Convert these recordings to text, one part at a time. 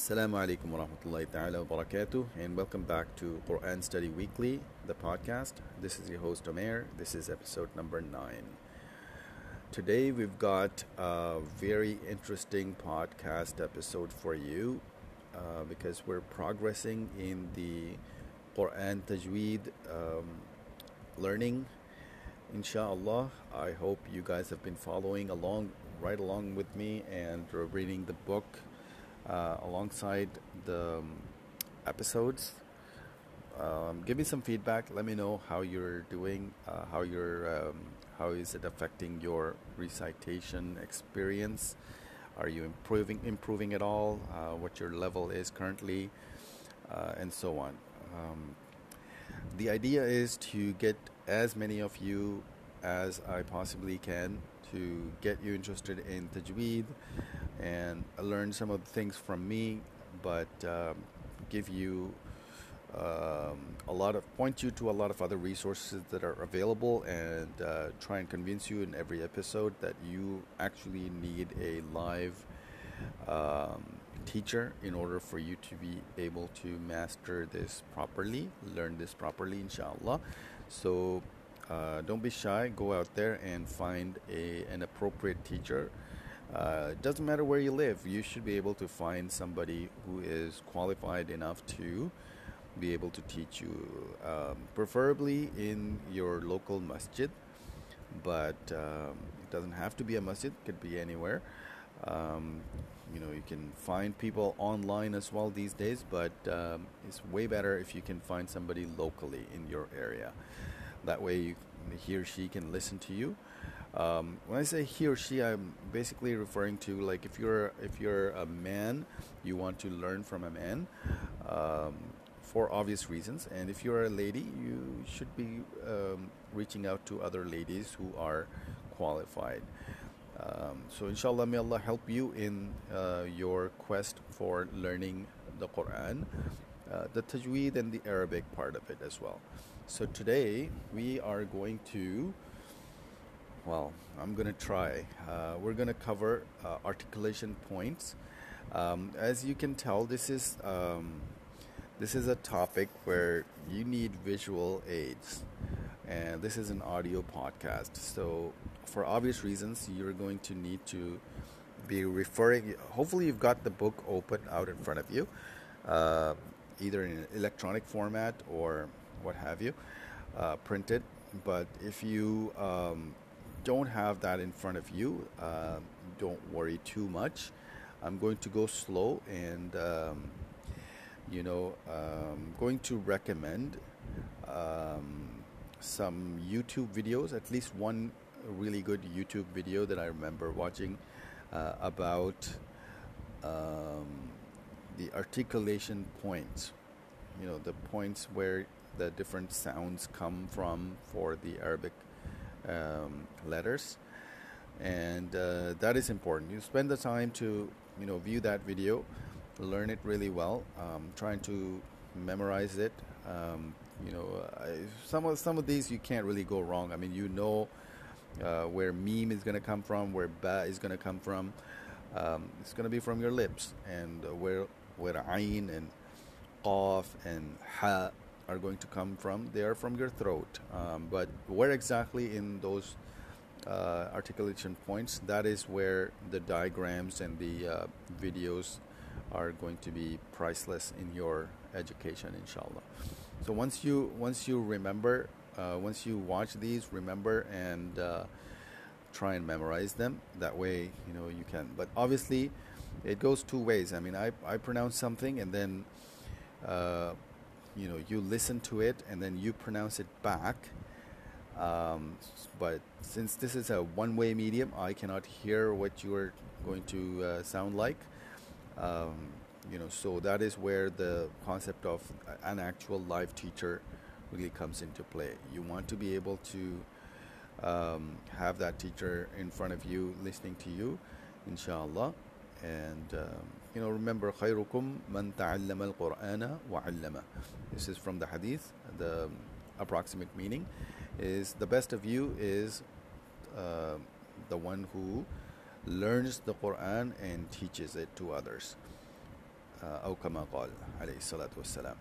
Assalamu alaikum wa rahmatullahi ta'ala wa barakatuh, and welcome back to Quran Study Weekly, the podcast. This is your host Omer. This is episode number nine. Today we've got a very interesting podcast episode for you uh, because we're progressing in the Quran Tajweed um, learning. Inshallah, I hope you guys have been following along right along with me and reading the book uh, alongside the um, episodes. Um, give me some feedback. Let me know how you're doing, uh, how you're, um, how is it affecting your recitation experience. Are you improving, improving at all? Uh, what your level is currently, uh, and so on. Um, the idea is to get as many of you as I possibly can to get you interested in tajweed and learn some of the things from me, but um, give you um, a lot of point you to a lot of other resources that are available and uh, try and convince you in every episode that you actually need a live um, teacher in order for you to be able to master this properly, learn this properly, inshallah. So uh, don't be shy. Go out there and find a, an appropriate teacher. Uh, it doesn't matter where you live. You should be able to find somebody who is qualified enough to be able to teach you, um, preferably in your local masjid. But um, it doesn't have to be a masjid. It could be anywhere. Um, you know, you can find people online as well these days. But um, it's way better if you can find somebody locally in your area. That way, you, he or she can listen to you. Um, when I say he or she, I'm basically referring to like if you're if you're a man, you want to learn from a man, um, for obvious reasons, and if you're a lady, you should be um, reaching out to other ladies who are qualified. Um, so, inshallah, may Allah help you in uh, your quest for learning the Quran, uh, the Tajweed, and the Arabic part of it as well. So today we are going to, well, I'm going to try. Uh, we're going to cover uh, articulation points. Um, as you can tell, this is um, this is a topic where you need visual aids, and this is an audio podcast. So, for obvious reasons, you're going to need to be referring. Hopefully, you've got the book open out in front of you, uh, either in electronic format or what have you, uh, printed. But if you um, don't have that in front of you, uh, don't worry too much. I'm going to go slow and, um, you know, um, going to recommend um, some YouTube videos, at least one really good YouTube video that I remember watching uh, about um, the articulation points. You know, the points where the different sounds come from for the Arabic um, letters, and uh, that is important. You spend the time to you know view that video, learn it really well, um, trying to memorize it. Um, you know, uh, some of some of these you can't really go wrong. I mean, you know uh, where meem is going to come from, where ba is going to come from. Um, it's going to be from your lips, and uh, where where ayn and qaf and ha are going to come from. They are from your throat. Um, but where exactly in those uh, articulation points, that is where the diagrams and the uh, videos are going to be priceless in your education, inshallah. So once you once you remember, uh, once you watch these, remember and uh, try and memorize them. That way, you know you can. But obviously, it goes two ways. I mean, I I pronounce something and then uh, you know you listen to it and then you pronounce it back. Um, but since this is a one-way medium i cannot hear what you are going to uh, sound like. Um, you know so that is where the concept of an actual live teacher really comes into play. You want to be able to um, have that teacher in front of you listening to you inshallah. And um, you know remember خيركم من تعلم القرآن وعلمه this is from the hadith the approximate meaning is the best of you is uh, the one who learns the Quran and teaches it to others أو كما قال عليه الصلاة والسلام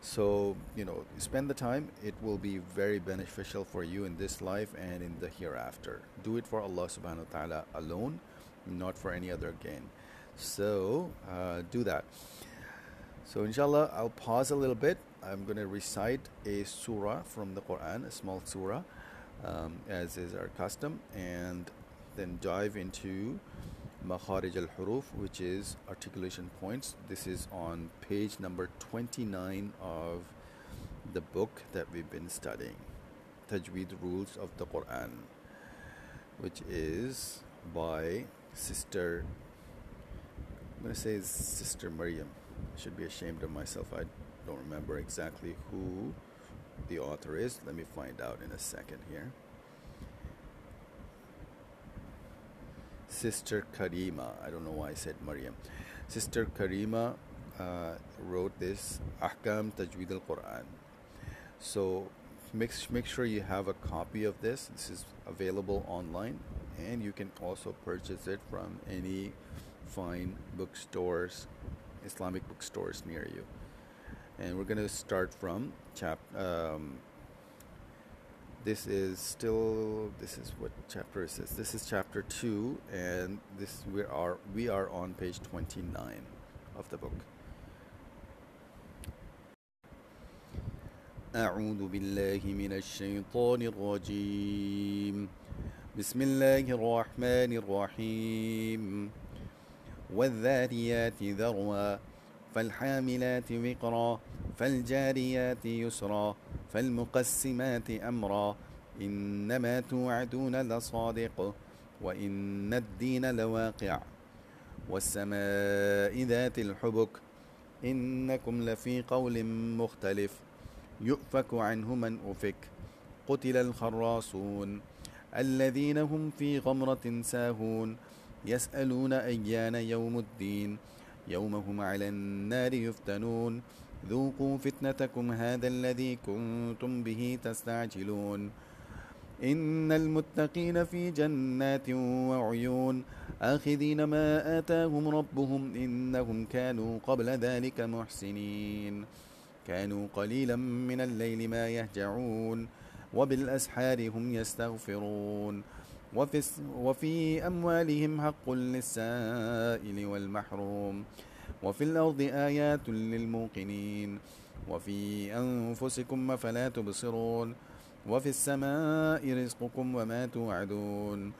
so you know spend the time it will be very beneficial for you in this life and in the hereafter do it for Allah subhanahu wa ta'ala alone not for any other gain so uh, do that so inshallah I'll pause a little bit I'm going to recite a surah from the Quran a small surah um, as is our custom and then dive into Makharij al Huruf, which is articulation points. This is on page number 29 of the book that we've been studying, Tajweed Rules of the Quran, which is by Sister, going to say Sister Maryam. I should be ashamed of myself. I don't remember exactly who the author is. Let me find out in a second here. Sister Karima. I don't know why I said Maryam. Sister Karima uh, wrote this Ahkam Tajweed al Quran. So make, make sure you have a copy of this. This is available online and you can also purchase it from any fine bookstores, Islamic bookstores near you. And we're going to start from chap. Um, this is still this is what chapter is this this is chapter 2 and this we are we are on page 29 of the book أعوذ بالله من الشيطان الرجيم بسم الله الرحمن الرحيم والذاريات ذروا فالحاملات وقرا فالجاريات يسرا فالمقسمات أمرا. إنما توعدون لصادق وإن الدين لواقع. والسماء ذات الحبك إنكم لفي قول مختلف. يؤفك عنه من أفك. قتل الخراصون الذين هم في غمرة ساهون. يسألون أيان يوم الدين يوم هم على النار يفتنون. ذوقوا فتنتكم هذا الذي كنتم به تستعجلون. إن المتقين في جنات وعيون. آخذين ما آتاهم ربهم إنهم كانوا قبل ذلك محسنين. كانوا قليلا من الليل ما يهجعون. وبالأسحار هم يستغفرون. وفي, وفي أموالهم حق للسائل والمحروم. وفي الأرض آيات للموقنين. وفي أنفسكم أفلا تبصرون. وفي السماء رزقكم وما توعدون.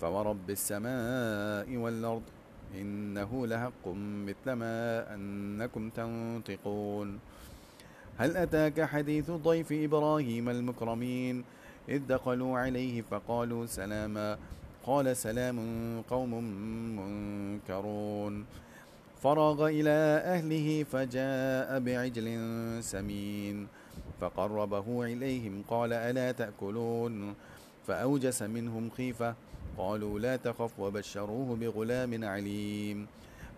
فورب السماء والأرض إنه لحق مثل ما أنكم تنطقون. هل أتاك حديث ضيف إبراهيم المكرمين؟ إذ دخلوا عليه فقالوا سلاما. قال سلام قوم منكرون. فرغ إلى أهله فجاء بعجل سمين. فقربه إليهم قال ألا تأكلون؟ فأوجس منهم خيفة. قالوا لا تخف وبشروه بغلام عليم.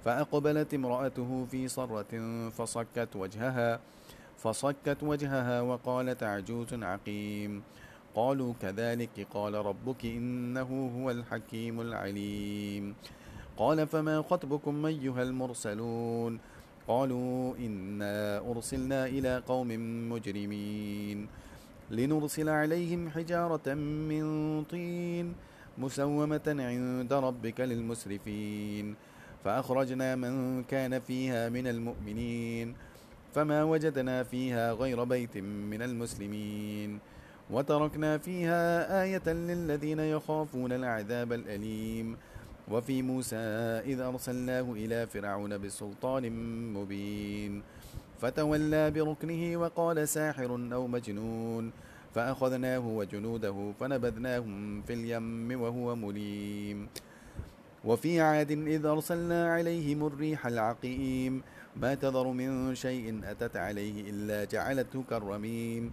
فأقبلت امرأته في صرة فصكت وجهها فصكت وجهها وقالت عجوز عقيم. قالوا كذلك قال ربك إنه هو الحكيم العليم. قال فما خطبكم أيها المرسلون؟ قالوا إنا أرسلنا إلى قوم مجرمين. لنرسل عليهم حجارة من طين مسومة عند ربك للمسرفين. فأخرجنا من كان فيها من المؤمنين فما وجدنا فيها غير بيت من المسلمين. وتركنا فيها آية للذين يخافون العذاب الأليم. وفي موسى إذ أرسلناه إلى فرعون بسلطان مبين. فتولى بركنه وقال ساحر أو مجنون. فأخذناه وجنوده فنبذناهم في اليم وهو مليم. وفي عاد إذ أرسلنا عليهم الريح العقيم. ما تذر من شيء أتت عليه إلا جعلته كالرميم.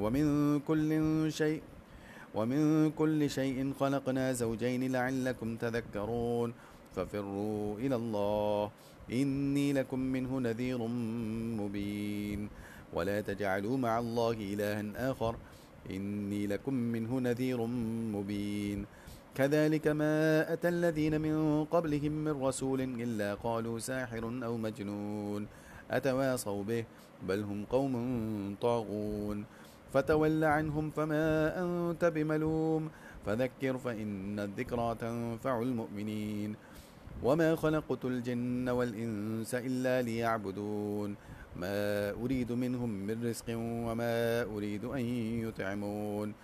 ومن كل شيء ومن كل شيء خلقنا زوجين لعلكم تذكرون. ففروا إلى الله. إني لكم منه نذير مبين. ولا تجعلوا مع الله إلها آخر. إني لكم منه نذير مبين. كذلك ما أتى الذين من قبلهم من رسول إلا قالوا ساحر أو مجنون. أتواصوا به؟ بل هم قوم طاغون. فتول عنهم فما أنت بملوم. فذكر فإن الذكرى تنفع المؤمنين. وما خلقت الجن والإنس إلا ليعبدون. ما أريد منهم من رزق وما أريد أن يطعمون.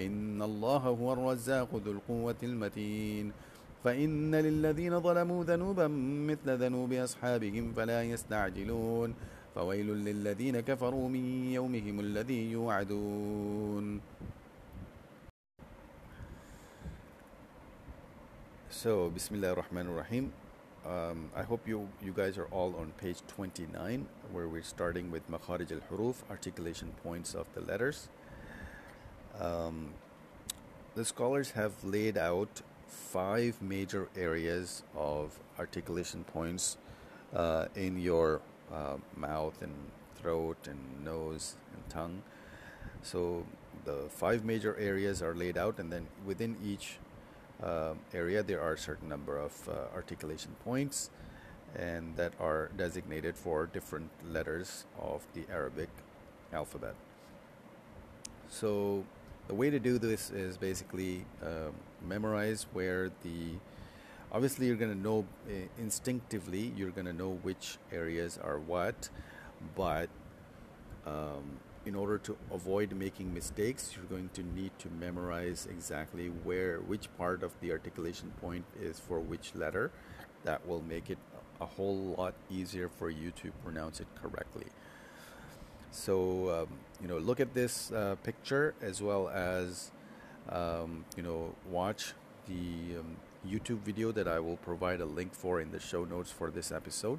إن الله هو الرزاق ذو القوة المتين. فإن للذين ظلموا ذنوبا مثل ذنوب أصحابهم فلا يستعجلون. فويل للذين كفروا من يومهم الذي يوعدون So, Bismillah ar-Rahman ar-Rahim. Um, I hope you, you guys are all on page 29, where we're starting with Makharij al-Huruf, articulation points of the letters. Um, the scholars have laid out five major areas of articulation points uh, in your uh, mouth and throat and nose and tongue. So the five major areas are laid out, and then within each uh, area there are a certain number of uh, articulation points, and that are designated for different letters of the Arabic alphabet. So the way to do this is basically um, memorize where the obviously you're going to know uh, instinctively you're going to know which areas are what but um, in order to avoid making mistakes you're going to need to memorize exactly where which part of the articulation point is for which letter. That will make it a whole lot easier for you to pronounce it correctly. So um, you know look at this uh, picture as well as um, you know watch the um, YouTube video that I will provide a link for in the show notes for this episode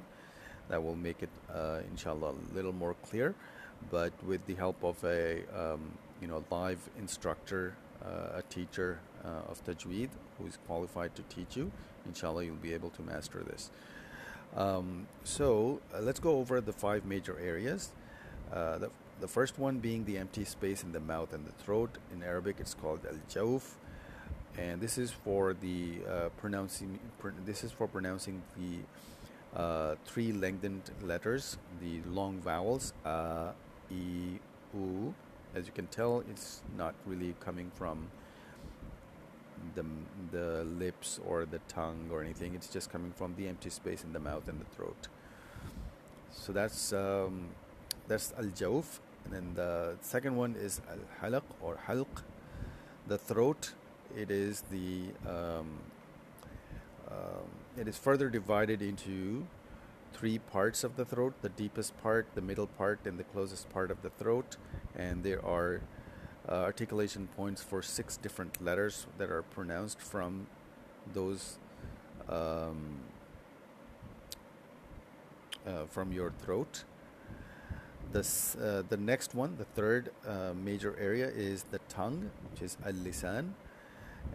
that will make it uh, inshallah a little more clear. But with the help of a um, you know live instructor uh, a teacher uh, of tajweed who is qualified to teach you inshallah you'll be able to master this. Um, so uh, let's go over the five major areas. Uh, the, the first one being the empty space in the mouth and the throat. In arabic it's called al-jawf and this is for the uh, pronouncing. Pr- this is for pronouncing the uh, three lengthened letters, the long vowels a, e, u. As you can tell, it's not really coming from the the lips or the tongue or anything. It's just coming from the empty space in the mouth and the throat. So that's um, that's al jawf, and then the second one is al halaq or halq, the throat it is the um, um, it is further divided into three parts of the throat the deepest part the middle part and the closest part of the throat. And there are uh, articulation points for six different letters that are pronounced from those um, uh, from your throat. This, uh, the next one, the third uh, major area, is the tongue, which is al lisan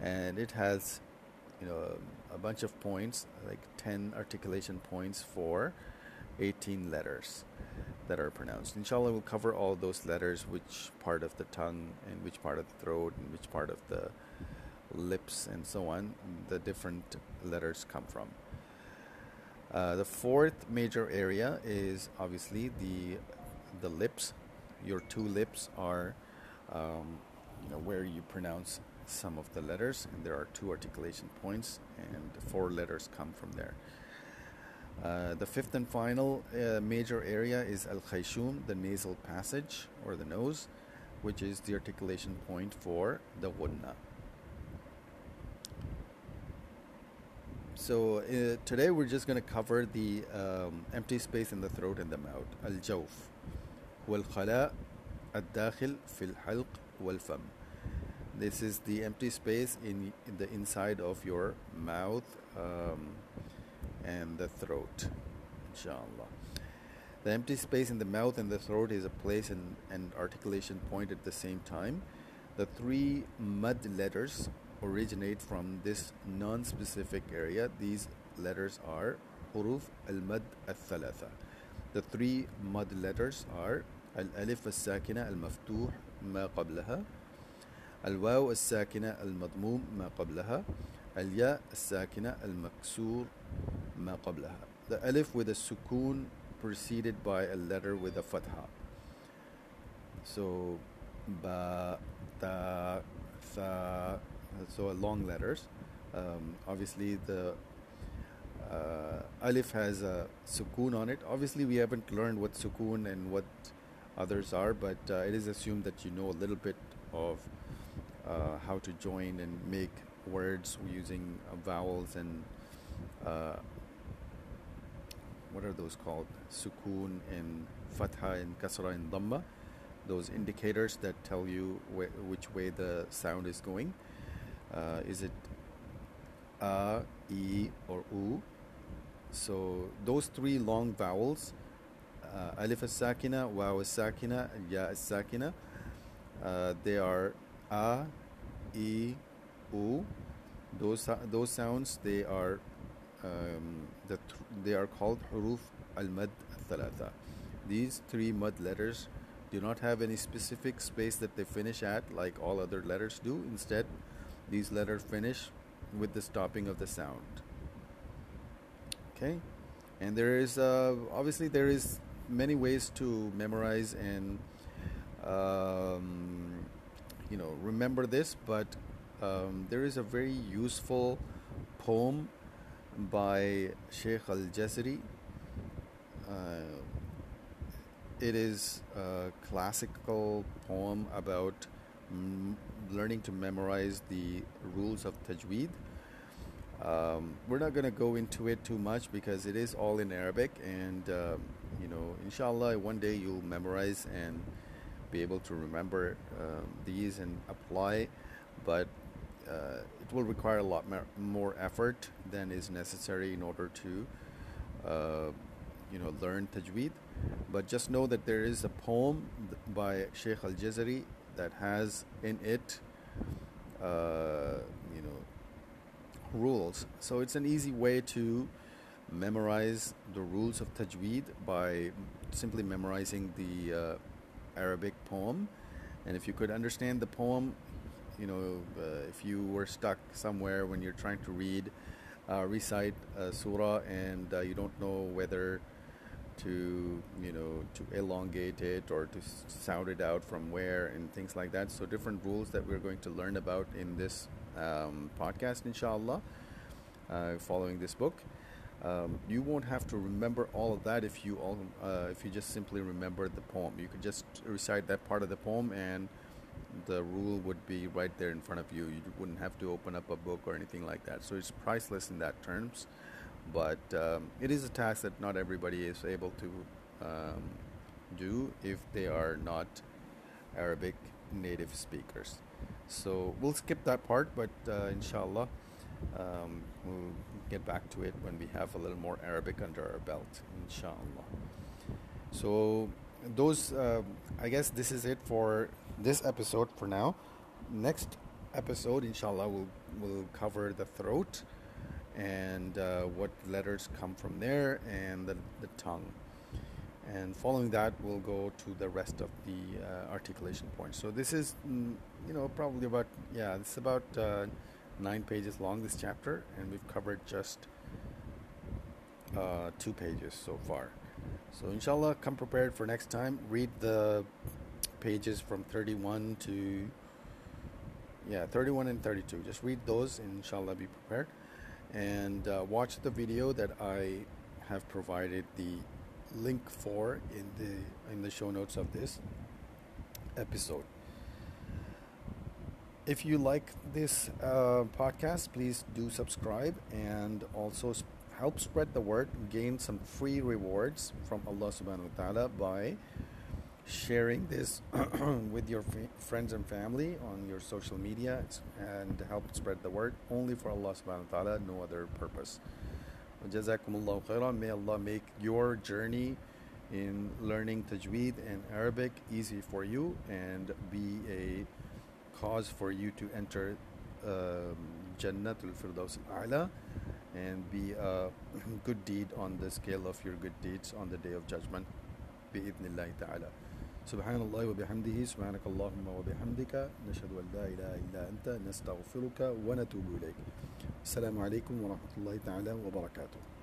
and it has you know a bunch of points like 10 articulation points for 18 letters that are pronounced. Inshallah we'll cover all those letters which part of the tongue and which part of the throat and which part of the lips and so on the different letters come from. Uh, the fourth major area is obviously the the lips. Your two lips are um, you know where you pronounce some of the letters, and there are two articulation points, and four letters come from there. Uh, the fifth and final uh, major area is al khayshum, the nasal passage or the nose, which is the articulation point for the gunna. So uh, today we're just going to cover the um, empty space in the throat and the mouth. Al jawf, dakhil fil halq wal fam this is the empty space in, in the inside of your mouth um, and the throat inshallah. The empty space in the mouth and the throat is a place and, and articulation point at the same time. The three mud letters originate from this non-specific area. These letters are huruf al-mad al-thalatha. The three mud letters are al-alif al-sakina al-maftuh ma qablaha الواو الساكنة المضموم ما قبلها الياء الساكنة المكسور ما قبلها The alif with a sukun preceded by a letter with a fatha. So ba, ta, tha, so long letters. Um, obviously the uh, alif has a sukun on it. Obviously we haven't learned what sukun and what others are, but uh, it is assumed that you know a little bit of uh, how to join and make words using uh, vowels and uh, what are those called? Sukun and fatha and kasra and dhamma. Those indicators that tell you wh- which way the sound is going. Uh, is it a, e, or u? So those three long vowels, uh, alif as-sakina, waw as-sakina, ya as-sakina, uh, they are a, e, u. Those those sounds they are um, the th- they are called huruf al-mad al-thalatha. These three mud letters do not have any specific space that they finish at like all other letters do. Instead, these letters finish with the stopping of the sound. Okay, and there is uh, obviously there is many ways to memorize and um, you know remember this, but um, there is a very useful poem by Sheikh Al Jazari. Uh, it is a classical poem about learning to memorize the rules of tajweed. Um, we're not going to go into it too much because it is all in Arabic, and um, you know, inshallah, one day you'll memorize and be able to remember um, these and apply. But uh, it will require a lot more effort than is necessary in order to, uh, you know, learn tajweed. But just know that there is a poem by Sheikh Al Jazari that has in it, uh, you know, rules. So it's an easy way to memorize the rules of tajweed by simply memorizing the uh, Arabic poem. And if you could understand the poem, you know, uh, if you were stuck somewhere when you're trying to read, uh, recite a surah and uh, you don't know whether to, you know, to elongate it or to sound it out from where and things like that. So different rules that we're going to learn about in this um, podcast, inshallah, uh, following this book. Um, you won't have to remember all of that if you all, uh, if you just simply remember the poem. You could just recite that part of the poem and the rule would be right there in front of you. You wouldn't have to open up a book or anything like that. So it's priceless in that terms. But um, it is a task that not everybody is able to um, do if they are not Arabic native speakers. So we'll skip that part, but uh, inshallah, um, we'll get back to it when we have a little more Arabic under our belt, inshallah. So those, uh, I guess this is it for this episode for now. Next episode, inshallah, we'll, we'll cover the throat and uh, what letters come from there and the, the tongue. And following that, we'll go to the rest of the uh, articulation points. So this is, mm, you know, probably about yeah, it's about uh, nine pages long this chapter, and we've covered just uh, two pages so far. So inshallah, come prepared for next time. Read the pages from 31 to yeah 31 and 32 just read those and inshallah be prepared and uh, watch the video that i have provided the link for in the in the show notes of this episode if you like this uh, podcast please do subscribe and also help spread the word gain some free rewards from allah subhanahu wa ta'ala by sharing this with your friends and family on your social media and help spread the word only for Allah subhanahu wa ta'ala, no other purpose. Jazakumullahu khairan. May Allah make your journey in learning tajweed and Arabic easy for you and be a cause for you to enter um, Jannatul Firdaus A'la and be a good deed on the scale of your good deeds on the day of judgment bi'idnillahi ta'ala. Subhanallah wa bihamdihi subhanakallahumma wa bihamdika nashhadu an la ilaha illa anta nastaghfiruka wa natubu ilayk. Assalamu alaikum wa rahmatullahi ta'ala wa barakatuh.